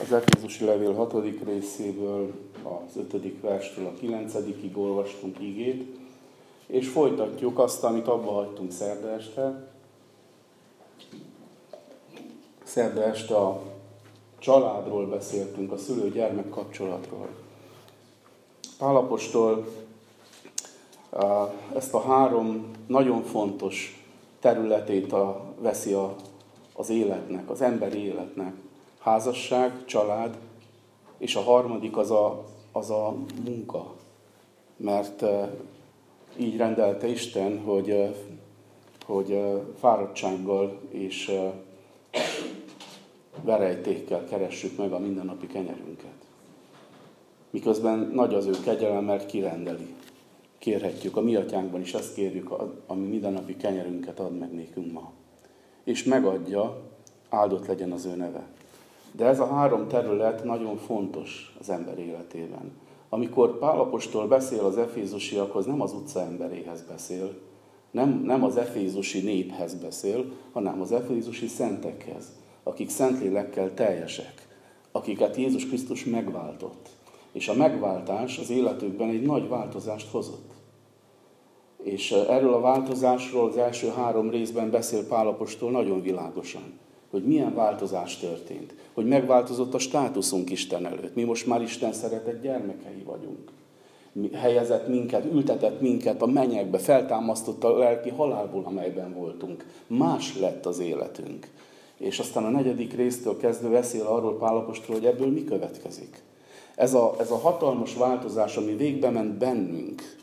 Az Efézusi Levél 6. részéből, az 5. verstől a 9. olvastunk igét, és folytatjuk azt, amit abba hagytunk szerda este. Szerda este a családról beszéltünk, a szülő-gyermek kapcsolatról. Pálapostól ezt a három nagyon fontos területét a, veszi a, az életnek, az emberi életnek. Házasság, család, és a harmadik az a, az a munka. Mert így rendelte Isten, hogy, hogy fáradtsággal és verejtékkel keressük meg a mindennapi kenyerünket. Miközben nagy az ő kegyelem, mert kirendeli. Kérhetjük, a mi atyánkban is ezt kérjük, ami mindennapi kenyerünket ad meg nékünk ma. És megadja, áldott legyen az ő neve. De ez a három terület nagyon fontos az ember életében. Amikor Pálapostól beszél az efézusiakhoz, nem az utca emberéhez beszél, nem, nem az efézusi néphez beszél, hanem az efézusi szentekhez, akik szentlélekkel teljesek, akiket Jézus Krisztus megváltott. És a megváltás az életükben egy nagy változást hozott. És erről a változásról az első három részben beszél Pálapostól nagyon világosan hogy milyen változás történt, hogy megváltozott a státuszunk Isten előtt. Mi most már Isten szeretett gyermekei vagyunk. Helyezett minket, ültetett minket a menyekbe, feltámasztott a lelki halálból, amelyben voltunk. Más lett az életünk. És aztán a negyedik résztől kezdve beszél arról Pálapostról, hogy ebből mi következik. Ez a, ez a hatalmas változás, ami végbe ment bennünk,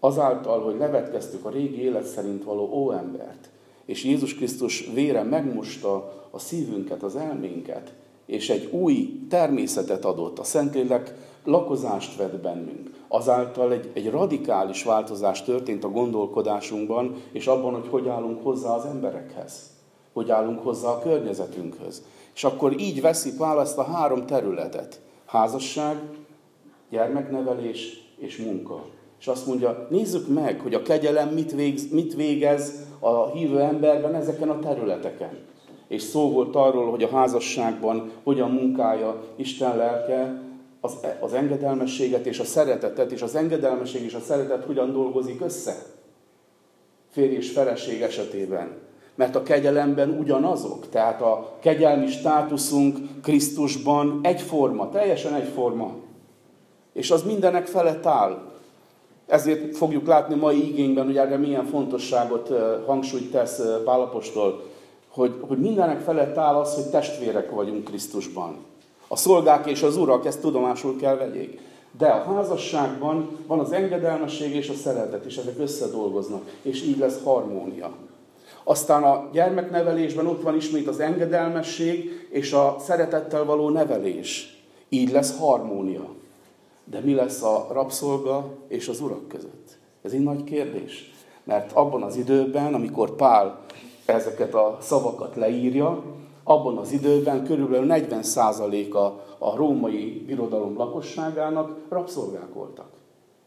azáltal, hogy levetkeztük a régi élet szerint való óembert, és Jézus Krisztus vére megmosta a szívünket, az elménket, és egy új természetet adott, a Szentlélek lakozást vett bennünk. Azáltal egy, egy radikális változás történt a gondolkodásunkban, és abban, hogy hogy állunk hozzá az emberekhez, hogy állunk hozzá a környezetünkhöz. És akkor így veszi Pál a három területet. Házasság, gyermeknevelés és munka. És azt mondja, nézzük meg, hogy a kegyelem mit, végz, mit végez a hívő emberben ezeken a területeken. És szó volt arról, hogy a házasságban hogyan munkálja Isten lelke az, az engedelmességet és a szeretetet, és az engedelmesség és a szeretet hogyan dolgozik össze. Férj és feleség esetében. Mert a kegyelemben ugyanazok, tehát a kegyelmi státuszunk Krisztusban egyforma, teljesen egyforma. És az mindenek felett áll. Ezért fogjuk látni mai igényben, hogy erre milyen fontosságot, hangsúlyt tesz Pálapostól, hogy, hogy mindenek felett áll az, hogy testvérek vagyunk Krisztusban. A szolgák és az urak ezt tudomásul kell vegyék. De a házasságban van az engedelmesség és a szeretet, és ezek összedolgoznak, és így lesz harmónia. Aztán a gyermeknevelésben ott van ismét az engedelmesség és a szeretettel való nevelés. Így lesz harmónia. De mi lesz a rabszolga és az urak között? Ez egy nagy kérdés. Mert abban az időben, amikor Pál ezeket a szavakat leírja, abban az időben körülbelül 40%-a a római birodalom lakosságának rabszolgák voltak.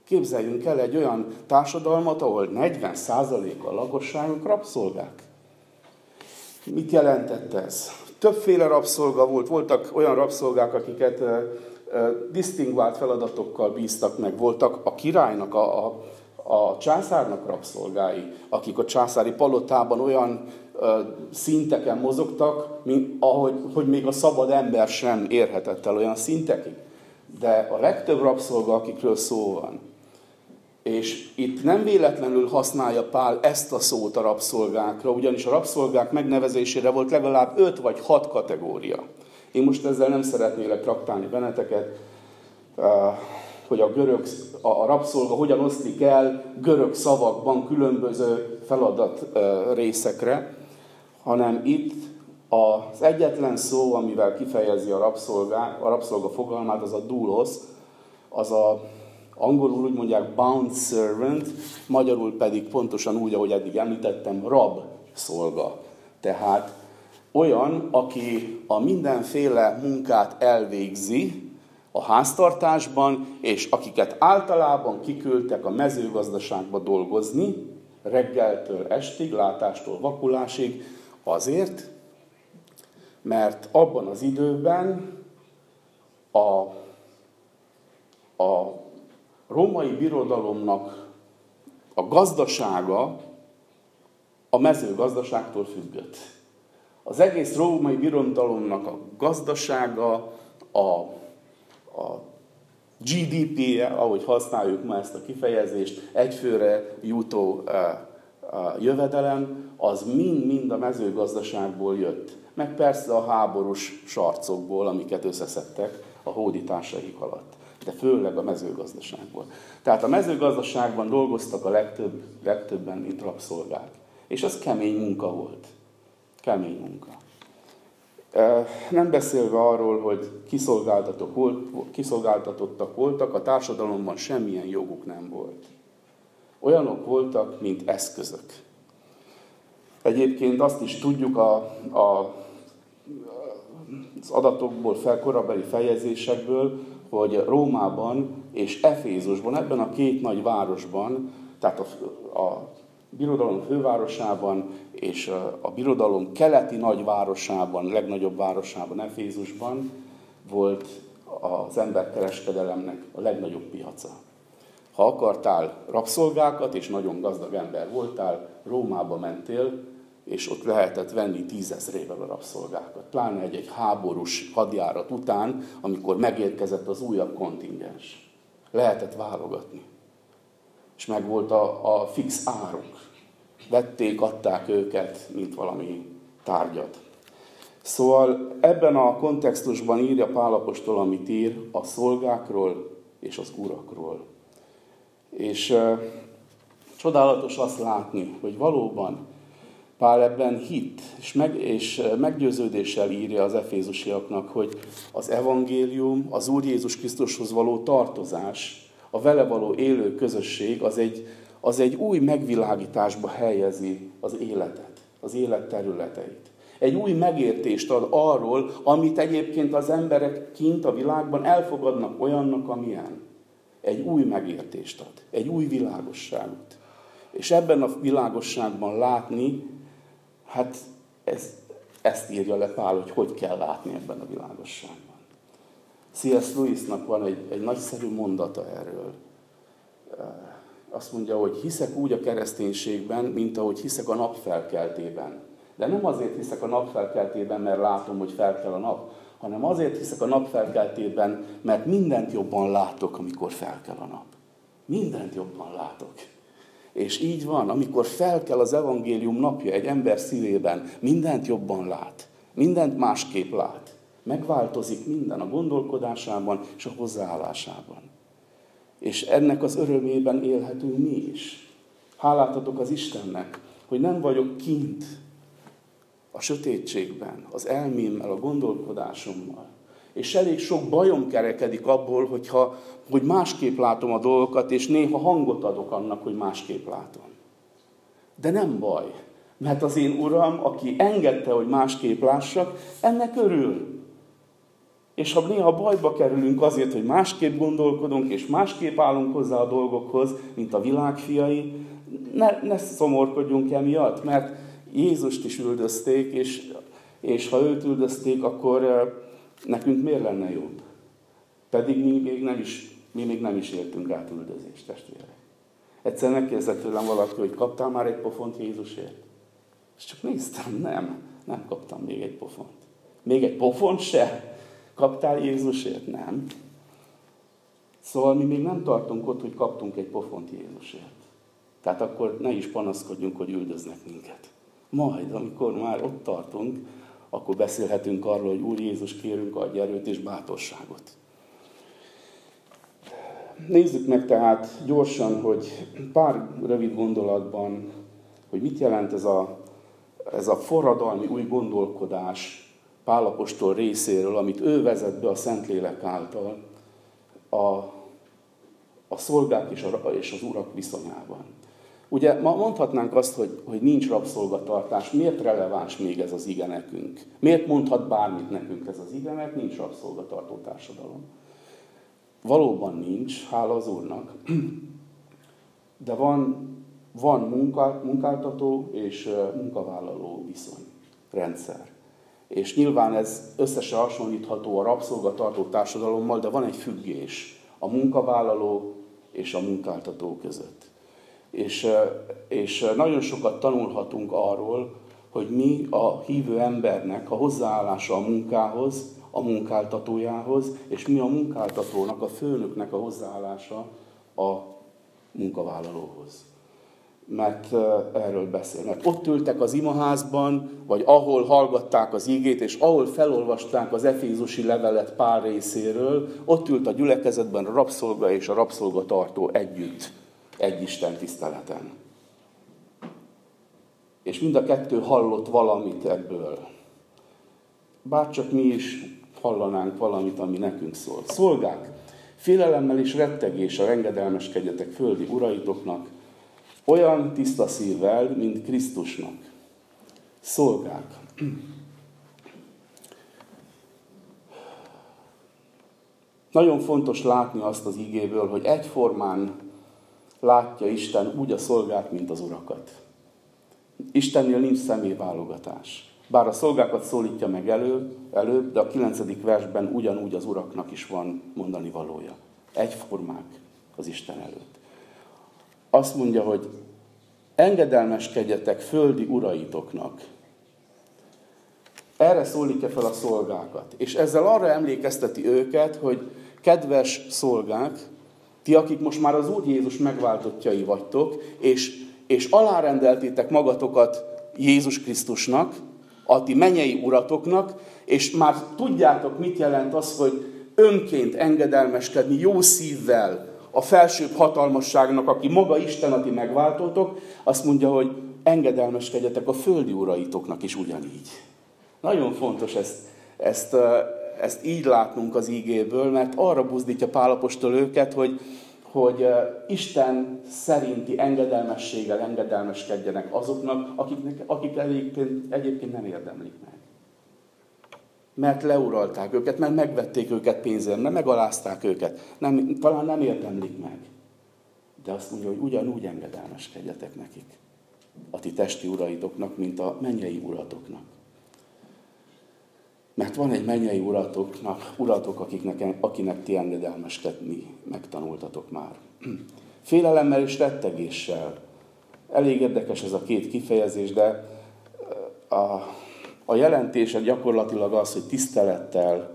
Képzeljünk el egy olyan társadalmat, ahol 40%-a a lakosságok rabszolgák. Mit jelentett ez? Többféle rabszolga volt. Voltak olyan rabszolgák, akiket disztingvált feladatokkal bíztak meg. Voltak a királynak, a, a, a császárnak rabszolgái, akik a császári palotában olyan ö, szinteken mozogtak, mint, ahogy, hogy még a szabad ember sem érhetett el olyan szintekig. De a legtöbb rabszolga, akikről szó van, és itt nem véletlenül használja Pál ezt a szót a rabszolgákra, ugyanis a rabszolgák megnevezésére volt legalább öt vagy hat kategória. Én most ezzel nem szeretnélek traktálni benneteket, hogy a görög, a rabszolga hogyan osztik el görög szavakban különböző feladat részekre, hanem itt az egyetlen szó, amivel kifejezi a rabszolga, a rabszolga fogalmát, az a doulos, az a angolul úgy mondják bound servant, magyarul pedig pontosan úgy, ahogy eddig említettem, rab szolga. Tehát olyan, aki a mindenféle munkát elvégzi a háztartásban, és akiket általában kiküldtek a mezőgazdaságba dolgozni, reggeltől estig, látástól vakulásig, azért, mert abban az időben a, a római birodalomnak a gazdasága a mezőgazdaságtól függött. Az egész római birodalomnak a gazdasága, a, a GDP-je, ahogy használjuk ma ezt a kifejezést, egyfőre jutó jövedelem, az mind-mind a mezőgazdaságból jött. Meg persze a háborús sarcokból, amiket összeszedtek a hódításaik alatt. De főleg a mezőgazdaságból. Tehát a mezőgazdaságban dolgoztak a legtöbb, legtöbben, mint rabszolgák. És az kemény munka volt. Kemény munka. Nem beszélve arról, hogy kiszolgáltatottak voltak, a társadalomban semmilyen joguk nem volt. Olyanok voltak, mint eszközök. Egyébként azt is tudjuk a, a, az adatokból, fel, korabeli fejezésekből, hogy Rómában és Efézusban, ebben a két nagy városban, tehát a, a birodalom fővárosában és a birodalom keleti nagyvárosában, legnagyobb városában, Efézusban volt az emberkereskedelemnek a legnagyobb piaca. Ha akartál rabszolgákat, és nagyon gazdag ember voltál, Rómába mentél, és ott lehetett venni tízezrével a rabszolgákat. Pláne egy, egy háborús hadjárat után, amikor megérkezett az újabb kontingens. Lehetett válogatni. És meg volt a, a fix áruk. Vették, adták őket, mint valami tárgyat. Szóval ebben a kontextusban írja Pálapostól, amit ír a szolgákról és az urakról. És uh, csodálatos azt látni, hogy valóban Pál ebben hit, és, meg, és meggyőződéssel írja az efézusiaknak, hogy az evangélium, az Úr Jézus Krisztushoz való tartozás, a vele való élő közösség, az egy, az egy új megvilágításba helyezi az életet, az élet területeit. Egy új megértést ad arról, amit egyébként az emberek kint a világban elfogadnak olyannak, amilyen. Egy új megértést ad, egy új világosságot. És ebben a világosságban látni, hát ez, ezt írja le Pál, hogy hogy kell látni ebben a világosságban. C.S. Lewisnak van egy, egy nagyszerű mondata erről azt mondja, hogy hiszek úgy a kereszténységben, mint ahogy hiszek a napfelkeltében. De nem azért hiszek a napfelkeltében, mert látom, hogy felkel a nap, hanem azért hiszek a napfelkeltében, mert mindent jobban látok, amikor felkel a nap. Mindent jobban látok. És így van, amikor felkel az evangélium napja egy ember szívében, mindent jobban lát, mindent másképp lát. Megváltozik minden a gondolkodásában és a hozzáállásában. És ennek az örömében élhetünk mi is. Hálát adok az Istennek, hogy nem vagyok kint a sötétségben, az elmémmel, a gondolkodásommal. És elég sok bajom kerekedik abból, hogyha, hogy másképp látom a dolgokat, és néha hangot adok annak, hogy másképp látom. De nem baj, mert az én Uram, aki engedte, hogy másképp lássak, ennek örül. És ha néha bajba kerülünk azért, hogy másképp gondolkodunk, és másképp állunk hozzá a dolgokhoz, mint a világfiai, ne, ne szomorkodjunk emiatt, mert Jézust is üldözték, és, és ha őt üldözték, akkor nekünk miért lenne jobb? Pedig mi még nem is, mi még nem is értünk át üldözést, testvérek. Egyszer megkérdezett tőlem valaki, hogy kaptál már egy pofont Jézusért? És csak néztem, nem, nem kaptam még egy pofont. Még egy pofont se? Kaptál Jézusért? Nem. Szóval mi még nem tartunk ott, hogy kaptunk egy pofont Jézusért. Tehát akkor ne is panaszkodjunk, hogy üldöznek minket. Majd, amikor már ott tartunk, akkor beszélhetünk arról, hogy Úr Jézus, kérünk, adj erőt és bátorságot. Nézzük meg tehát gyorsan, hogy pár rövid gondolatban, hogy mit jelent ez a, ez a forradalmi új gondolkodás, Pálapostól részéről, amit ő vezet be a Szentlélek által a, a szolgák és, a, és az urak viszonyában. Ugye ma mondhatnánk azt, hogy, hogy nincs rabszolgatartás. Miért releváns még ez az ige nekünk? Miért mondhat bármit nekünk ez az ige, mert nincs rabszolgatartó társadalom? Valóban nincs, hála az Úrnak. De van van munkáltató és munkavállaló viszony, rendszer. És nyilván ez összesen hasonlítható a rabszolgatartó társadalommal, de van egy függés a munkavállaló és a munkáltató között. És, és nagyon sokat tanulhatunk arról, hogy mi a hívő embernek a hozzáállása a munkához, a munkáltatójához, és mi a munkáltatónak, a főnöknek a hozzáállása a munkavállalóhoz. Mert erről beszél. Ott ültek az imaházban, vagy ahol hallgatták az ígét, és ahol felolvasták az Efézusi levelet pár részéről, ott ült a gyülekezetben a rabszolga és a rabszolgatartó együtt, egy Isten tiszteleten. És mind a kettő hallott valamit ebből. Bárcsak mi is hallanánk valamit, ami nekünk szól. Szolgák, félelemmel és rettegéssel engedelmeskedjetek földi uraitoknak, olyan tiszta szívvel, mint Krisztusnak. Szolgák. Nagyon fontos látni azt az igéből, hogy egyformán látja Isten úgy a szolgát, mint az urakat. Istennél nincs személyválogatás. Bár a szolgákat szólítja meg elő, előbb, de a kilencedik versben ugyanúgy az uraknak is van mondani valója. Egyformák az Isten előtt. Azt mondja, hogy engedelmeskedjetek földi uraitoknak. Erre szólítja fel a szolgákat. És ezzel arra emlékezteti őket, hogy kedves szolgák, ti, akik most már az Úr Jézus megváltottjai vagytok, és, és alárendeltétek magatokat Jézus Krisztusnak, a ti menyei uratoknak, és már tudjátok, mit jelent az, hogy önként engedelmeskedni jó szívvel a felsőbb hatalmasságnak, aki maga Isten, aki megváltótok, azt mondja, hogy engedelmeskedjetek a földi uraitoknak is ugyanígy. Nagyon fontos ezt, ezt, ezt így látnunk az ígéből, mert arra buzdítja Pálapostól őket, hogy, hogy Isten szerinti engedelmességgel engedelmeskedjenek azoknak, akiknek, akik egyébként, egyébként nem érdemlik meg. Mert leuralták őket, mert megvették őket pénzért, mert megalázták őket. Nem, talán nem érdemlik meg. De azt mondja, hogy ugyanúgy engedelmeskedjetek nekik. A ti testi uraitoknak, mint a mennyei uratoknak. Mert van egy mennyei uratoknak, uratok, akiknek, akinek ti engedelmeskedni megtanultatok már. Félelemmel és rettegéssel. Elég érdekes ez a két kifejezés, de a, a jelentése gyakorlatilag az, hogy tisztelettel,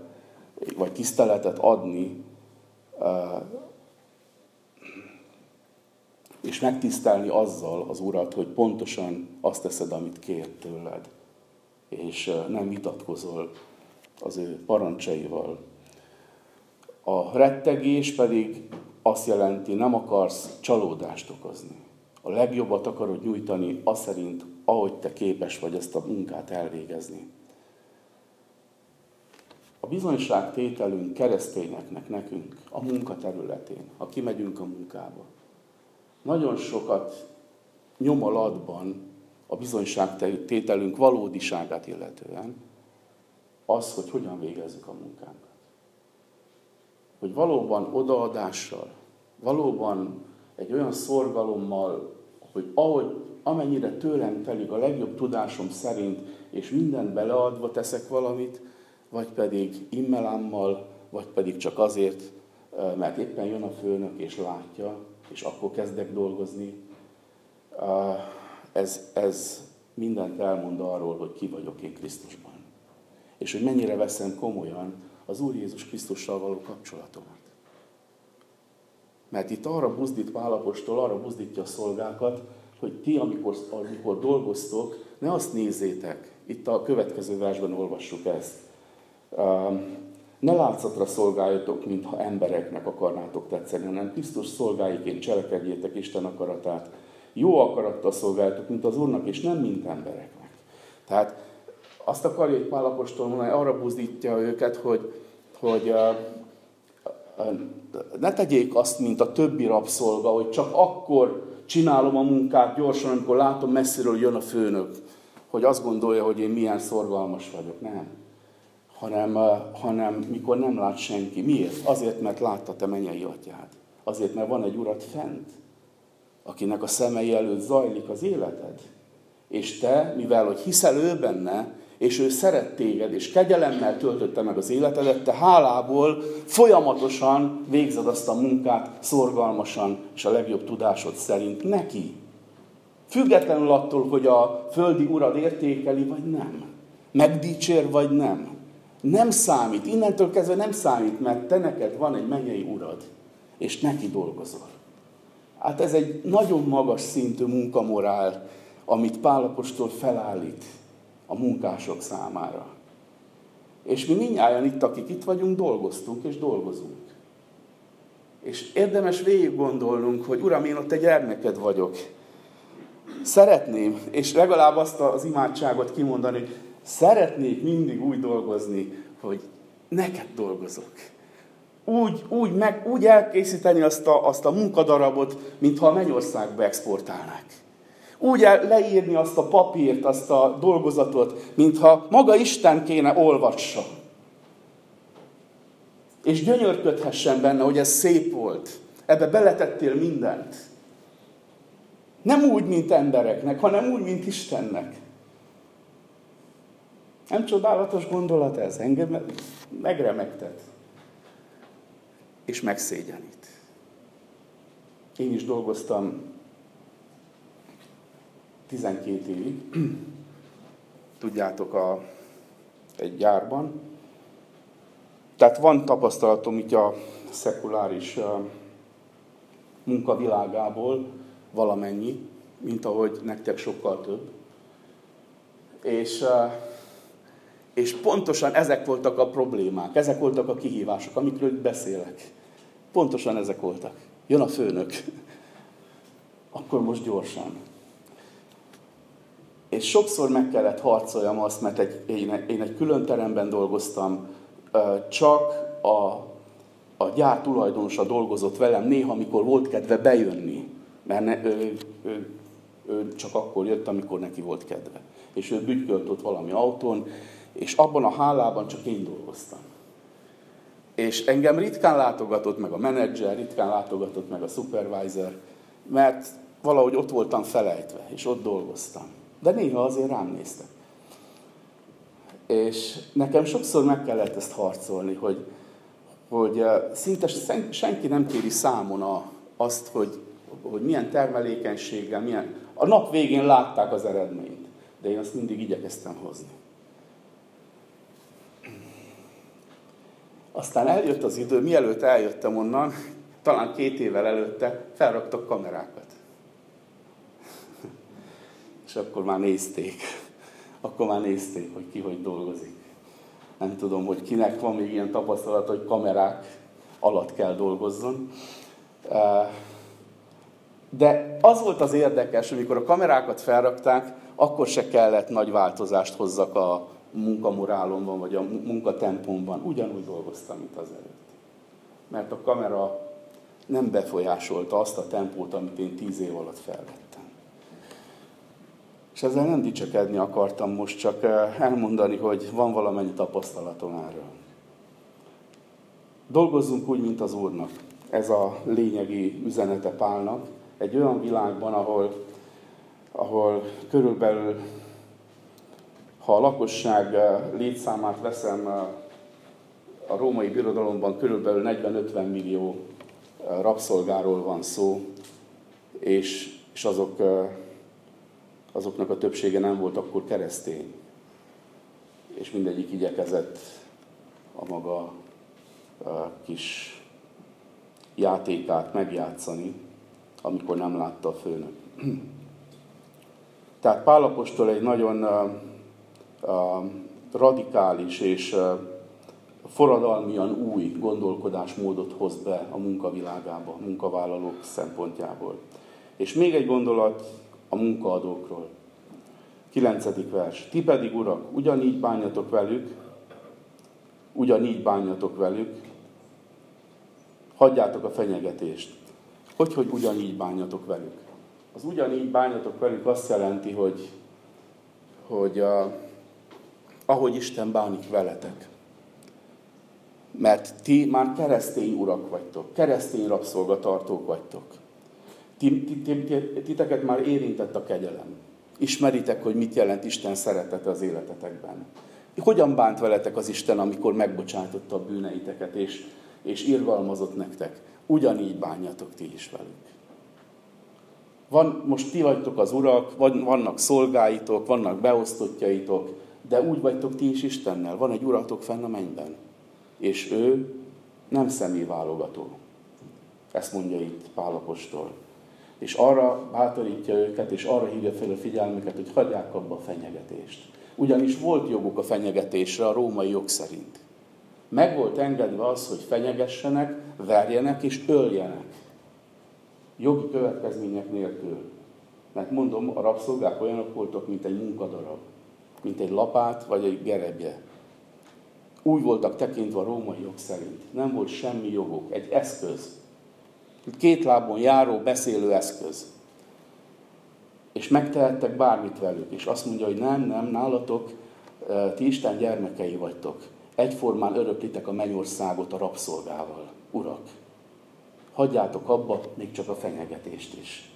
vagy tiszteletet adni, és megtisztelni azzal az Urat, hogy pontosan azt teszed, amit kér tőled, és nem vitatkozol az ő parancsaival. A rettegés pedig azt jelenti, nem akarsz csalódást okozni. A legjobbat akarod nyújtani az szerint, ahogy te képes vagy ezt a munkát elvégezni. A bizonyságtételünk keresztényeknek, nekünk, a munkaterületén, ha kimegyünk a munkába, nagyon sokat nyom alatban a bizonyságtételünk valódiságát illetően, az, hogy hogyan végezzük a munkánkat. Hogy valóban odaadással, valóban egy olyan szorgalommal, hogy ahogy, amennyire tőlem telik a legjobb tudásom szerint, és mindent beleadva teszek valamit, vagy pedig immelámmal, vagy pedig csak azért, mert éppen jön a főnök és látja, és akkor kezdek dolgozni. Ez, ez mindent elmond arról, hogy ki vagyok én Krisztusban és hogy mennyire veszem komolyan az Úr Jézus Krisztussal való kapcsolatomat. Mert itt arra buzdít Pálapostól, arra buzdítja a szolgákat, hogy ti, amikor, amikor dolgoztok, ne azt nézzétek, itt a következő versben olvassuk ezt, ne látszatra szolgáljatok, mintha embereknek akarnátok tetszeni, hanem Krisztus szolgáiként cselekedjétek Isten akaratát. Jó akarattal szolgáljatok, mint az Úrnak, és nem mint embereknek. Tehát azt akarja egy Pálapostól mondani, arra buzdítja őket, hogy, hogy ne tegyék azt, mint a többi rabszolga, hogy csak akkor csinálom a munkát gyorsan, amikor látom messziről jön a főnök, hogy azt gondolja, hogy én milyen szorgalmas vagyok. Nem. Hanem, hanem mikor nem lát senki. Miért? Azért, mert látta te mennyei atyád. Azért, mert van egy urat fent, akinek a szemei előtt zajlik az életed. És te, mivel hogy hiszel ő benne, és ő szeret téged, és kegyelemmel töltötte meg az életedet, te hálából folyamatosan végzed azt a munkát szorgalmasan, és a legjobb tudásod szerint neki. Függetlenül attól, hogy a földi urad értékeli, vagy nem. Megdicsér, vagy nem. Nem számít. Innentől kezdve nem számít, mert te neked van egy mennyei urad, és neki dolgozol. Hát ez egy nagyon magas szintű munkamorál, amit Pálapostól felállít a munkások számára. És mi mindjárt itt, akik itt vagyunk, dolgoztunk és dolgozunk. És érdemes végig gondolnunk, hogy Uram, én ott egy gyermeked vagyok. Szeretném, és legalább azt az imádságot kimondani, szeretnék mindig úgy dolgozni, hogy neked dolgozok. Úgy, úgy, meg, úgy elkészíteni azt a, azt a munkadarabot, mintha a mennyországba exportálnák úgy leírni azt a papírt, azt a dolgozatot, mintha maga Isten kéne olvassa. És gyönyörködhessen benne, hogy ez szép volt. Ebbe beletettél mindent. Nem úgy, mint embereknek, hanem úgy, mint Istennek. Nem csodálatos gondolat ez? Engem megremegtet. És megszégyenít. Én is dolgoztam 12 évig, tudjátok, a, egy gyárban. Tehát van tapasztalatom itt a szekuláris munkavilágából valamennyi, mint ahogy nektek sokkal több. És, és pontosan ezek voltak a problémák, ezek voltak a kihívások, amikről beszélek. Pontosan ezek voltak. Jön a főnök. Akkor most gyorsan. És sokszor meg kellett harcoljam azt, mert egy, én, én egy külön teremben dolgoztam, csak a, a gyár tulajdonosa dolgozott velem néha, amikor volt kedve bejönni. Mert ne, ő, ő, ő csak akkor jött, amikor neki volt kedve. És ő bütykölt ott valami autón, és abban a hálában csak én dolgoztam. És engem ritkán látogatott meg a menedzser, ritkán látogatott meg a supervisor, mert valahogy ott voltam felejtve, és ott dolgoztam. De néha azért rám néztek. És nekem sokszor meg kellett ezt harcolni, hogy, hogy eh, szinte senki nem kéri számon a, azt, hogy, hogy milyen termelékenységgel, milyen... A nap végén látták az eredményt, de én azt mindig igyekeztem hozni. Aztán eljött az idő, mielőtt eljöttem onnan, talán két évvel előtte felraktak kamerákat akkor már nézték. Akkor már nézték, hogy ki hogy dolgozik. Nem tudom, hogy kinek van még ilyen tapasztalat, hogy kamerák alatt kell dolgozzon. De az volt az érdekes, amikor a kamerákat felrakták, akkor se kellett nagy változást hozzak a munkamorálomban, vagy a munkatempomban. Ugyanúgy dolgoztam, mint az előtt. Mert a kamera nem befolyásolta azt a tempót, amit én tíz év alatt felvettem. És ezzel nem dicsekedni akartam most, csak eh, elmondani, hogy van valamennyi tapasztalatom erről. Dolgozzunk úgy, mint az Úrnak. Ez a lényegi üzenete Pálnak. Egy olyan világban, ahol, ahol körülbelül, ha a lakosság eh, létszámát veszem, eh, a római birodalomban körülbelül 40-50 millió rabszolgáról van szó, és, és azok azoknak a többsége nem volt akkor keresztény. És mindegyik igyekezett a maga a kis játékát megjátszani, amikor nem látta a főnök. Tehát Pálapostól egy nagyon uh, uh, radikális és uh, forradalmian új gondolkodásmódot hoz be a munkavilágába, a munkavállalók szempontjából. És még egy gondolat, a munkaadókról. Kilencedik vers. Ti pedig, urak, ugyanígy bánjatok velük, ugyanígy bánjatok velük, hagyjátok a fenyegetést. Hogy, hogy ugyanígy bánjatok velük? Az ugyanígy bánjatok velük azt jelenti, hogy, hogy uh, ahogy Isten bánik veletek. Mert ti már keresztény urak vagytok, keresztény rabszolgatartók vagytok. Titeket már érintett a kegyelem. Ismeritek, hogy mit jelent Isten szeretete az életetekben. Hogyan bánt veletek az Isten, amikor megbocsátotta a bűneiteket, és, és irgalmazott nektek? Ugyanígy bánjatok ti is velük. Van, most ti vagytok az urak, vannak szolgáitok, vannak beosztottjaitok, de úgy vagytok ti is Istennel. Van egy uratok fenn a mennyben. És ő nem személyválogató. Ezt mondja itt Pálapostól. És arra bátorítja őket, és arra hívja fel a figyelmüket, hogy hagyják abba a fenyegetést. Ugyanis volt joguk a fenyegetésre a római jog szerint. Meg volt engedve az, hogy fenyegessenek, verjenek és öljenek. Jogi következmények nélkül. Mert mondom, a rabszolgák olyanok voltak, mint egy munkadarab, mint egy lapát vagy egy gerebje. Úgy voltak tekintve a római jog szerint. Nem volt semmi joguk, egy eszköz. Két lábon járó, beszélő eszköz. És megtehettek bármit velük. És azt mondja, hogy nem, nem, nálatok ti Isten gyermekei vagytok. Egyformán öröklitek a mennyországot a rabszolgával. Urak, hagyjátok abba még csak a fenyegetést is.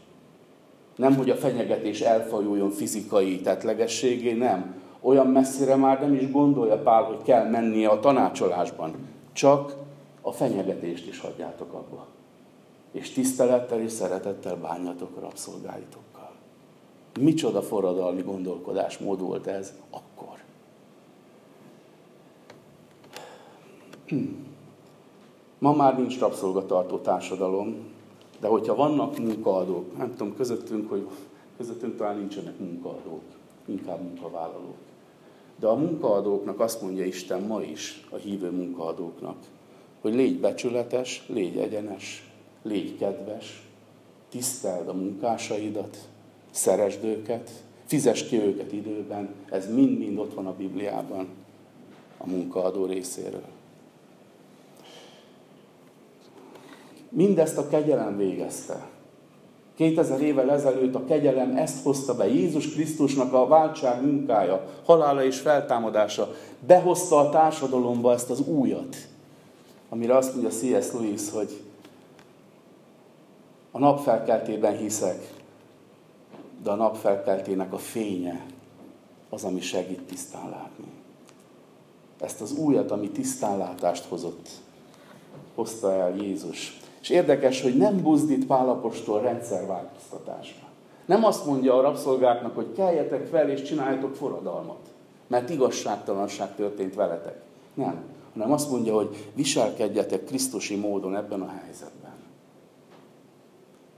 Nem, hogy a fenyegetés elfajuljon fizikai tetlegességé, nem. Olyan messzire már nem is gondolja Pál, hogy kell mennie a tanácsolásban. Csak a fenyegetést is hagyjátok abba. És tisztelettel és szeretettel bánjatok rabszolgáitokkal. Micsoda forradalmi gondolkodásmód volt ez akkor. Ma már nincs rabszolgatartó társadalom, de hogyha vannak munkaadók, nem tudom, közöttünk, hogy közöttünk talán nincsenek munkaadók, inkább munkavállalók. De a munkaadóknak azt mondja Isten ma is, a hívő munkaadóknak, hogy légy becsületes, légy egyenes, légy kedves, tiszteld a munkásaidat, szeresd őket, fizes ki őket időben, ez mind-mind ott van a Bibliában a munkaadó részéről. Mindezt a kegyelem végezte. 2000 évvel ezelőtt a kegyelem ezt hozta be, Jézus Krisztusnak a váltság munkája, halála és feltámadása, behozta a társadalomba ezt az újat, amire azt mondja C.S. Lewis, hogy a napfelkeltében hiszek, de a napfelkeltének a fénye az, ami segít tisztán látni. Ezt az újat, ami tisztánlátást hozott, hozta el Jézus. És érdekes, hogy nem buzdít Pálapostól rendszerváltoztatásra. Nem azt mondja a rabszolgáknak, hogy keljetek fel és csináljatok forradalmat, mert igazságtalanság történt veletek. Nem. Hanem azt mondja, hogy viselkedjetek Krisztusi módon ebben a helyzetben.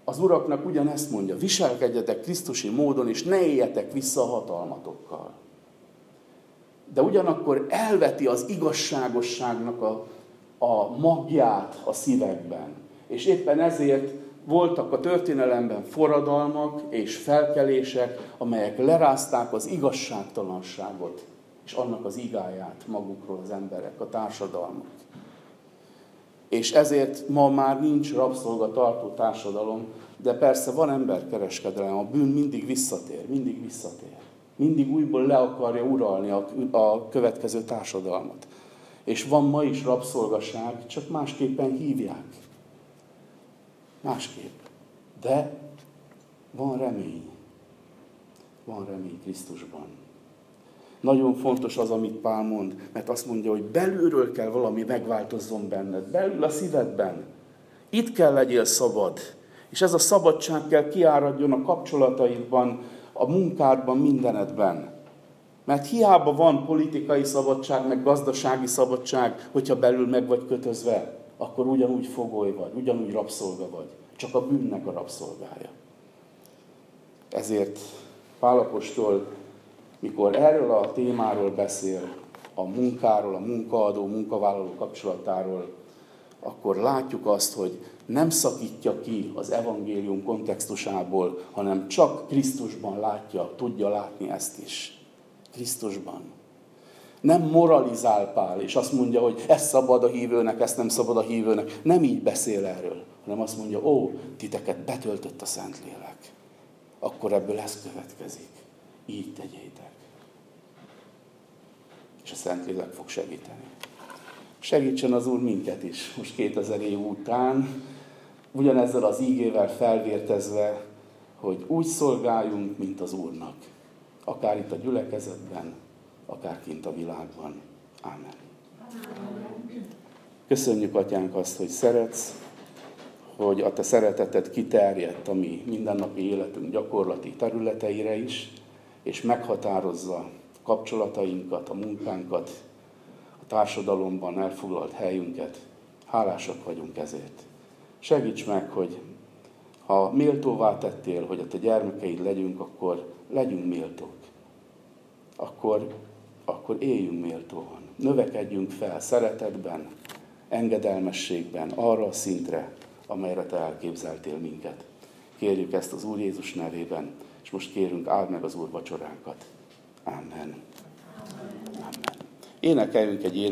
Az uraknak ugyanezt mondja, viselkedjetek Krisztusi módon, és ne éljetek vissza a hatalmatokkal. De ugyanakkor elveti az igazságosságnak a, a magját a szívekben. És éppen ezért voltak a történelemben forradalmak és felkelések, amelyek lerázták az igazságtalanságot és annak az igáját magukról az emberek, a társadalmak. És ezért ma már nincs rabszolgatartó társadalom, de persze van emberkereskedelem, a bűn mindig visszatér, mindig visszatér. Mindig újból le akarja uralni a, a következő társadalmat. És van ma is rabszolgaság, csak másképpen hívják. Másképp. De van remény. Van remény Krisztusban. Nagyon fontos az, amit Pál mond, mert azt mondja, hogy belülről kell valami megváltozzon benned, belül a szívedben. Itt kell legyél szabad. És ez a szabadság kell kiáradjon a kapcsolataidban, a munkádban, mindenedben. Mert hiába van politikai szabadság, meg gazdasági szabadság, hogyha belül meg vagy kötözve, akkor ugyanúgy fogoly vagy, ugyanúgy rabszolga vagy. Csak a bűnnek a rabszolgája. Ezért Pálapostól mikor erről a témáról beszél, a munkáról, a munkaadó, munkavállaló kapcsolatáról, akkor látjuk azt, hogy nem szakítja ki az evangélium kontextusából, hanem csak Krisztusban látja, tudja látni ezt is. Krisztusban. Nem moralizál Pál, és azt mondja, hogy ez szabad a hívőnek, ezt nem szabad a hívőnek. Nem így beszél erről, hanem azt mondja, ó, titeket betöltött a Szentlélek. Akkor ebből ez következik. Így tegyétek és a Szentlélek fog segíteni. Segítsen az Úr minket is, most 2000 év után, ugyanezzel az ígével felvértezve, hogy úgy szolgáljunk, mint az Úrnak. Akár itt a gyülekezetben, akár kint a világban. Ámen. Köszönjük, Atyánk, azt, hogy szeretsz, hogy a Te szereteted kiterjedt a mi mindennapi életünk gyakorlati területeire is, és meghatározza kapcsolatainkat, a munkánkat, a társadalomban elfoglalt helyünket. Hálásak vagyunk ezért. Segíts meg, hogy ha méltóvá tettél, hogy a te gyermekeid legyünk, akkor legyünk méltók. Akkor, akkor éljünk méltóan. Növekedjünk fel szeretetben, engedelmességben, arra a szintre, amelyre te elképzeltél minket. Kérjük ezt az Úr Jézus nevében, és most kérünk, áld meg az Úr vacsoránkat. Amen. Amen. Énekeljünk egy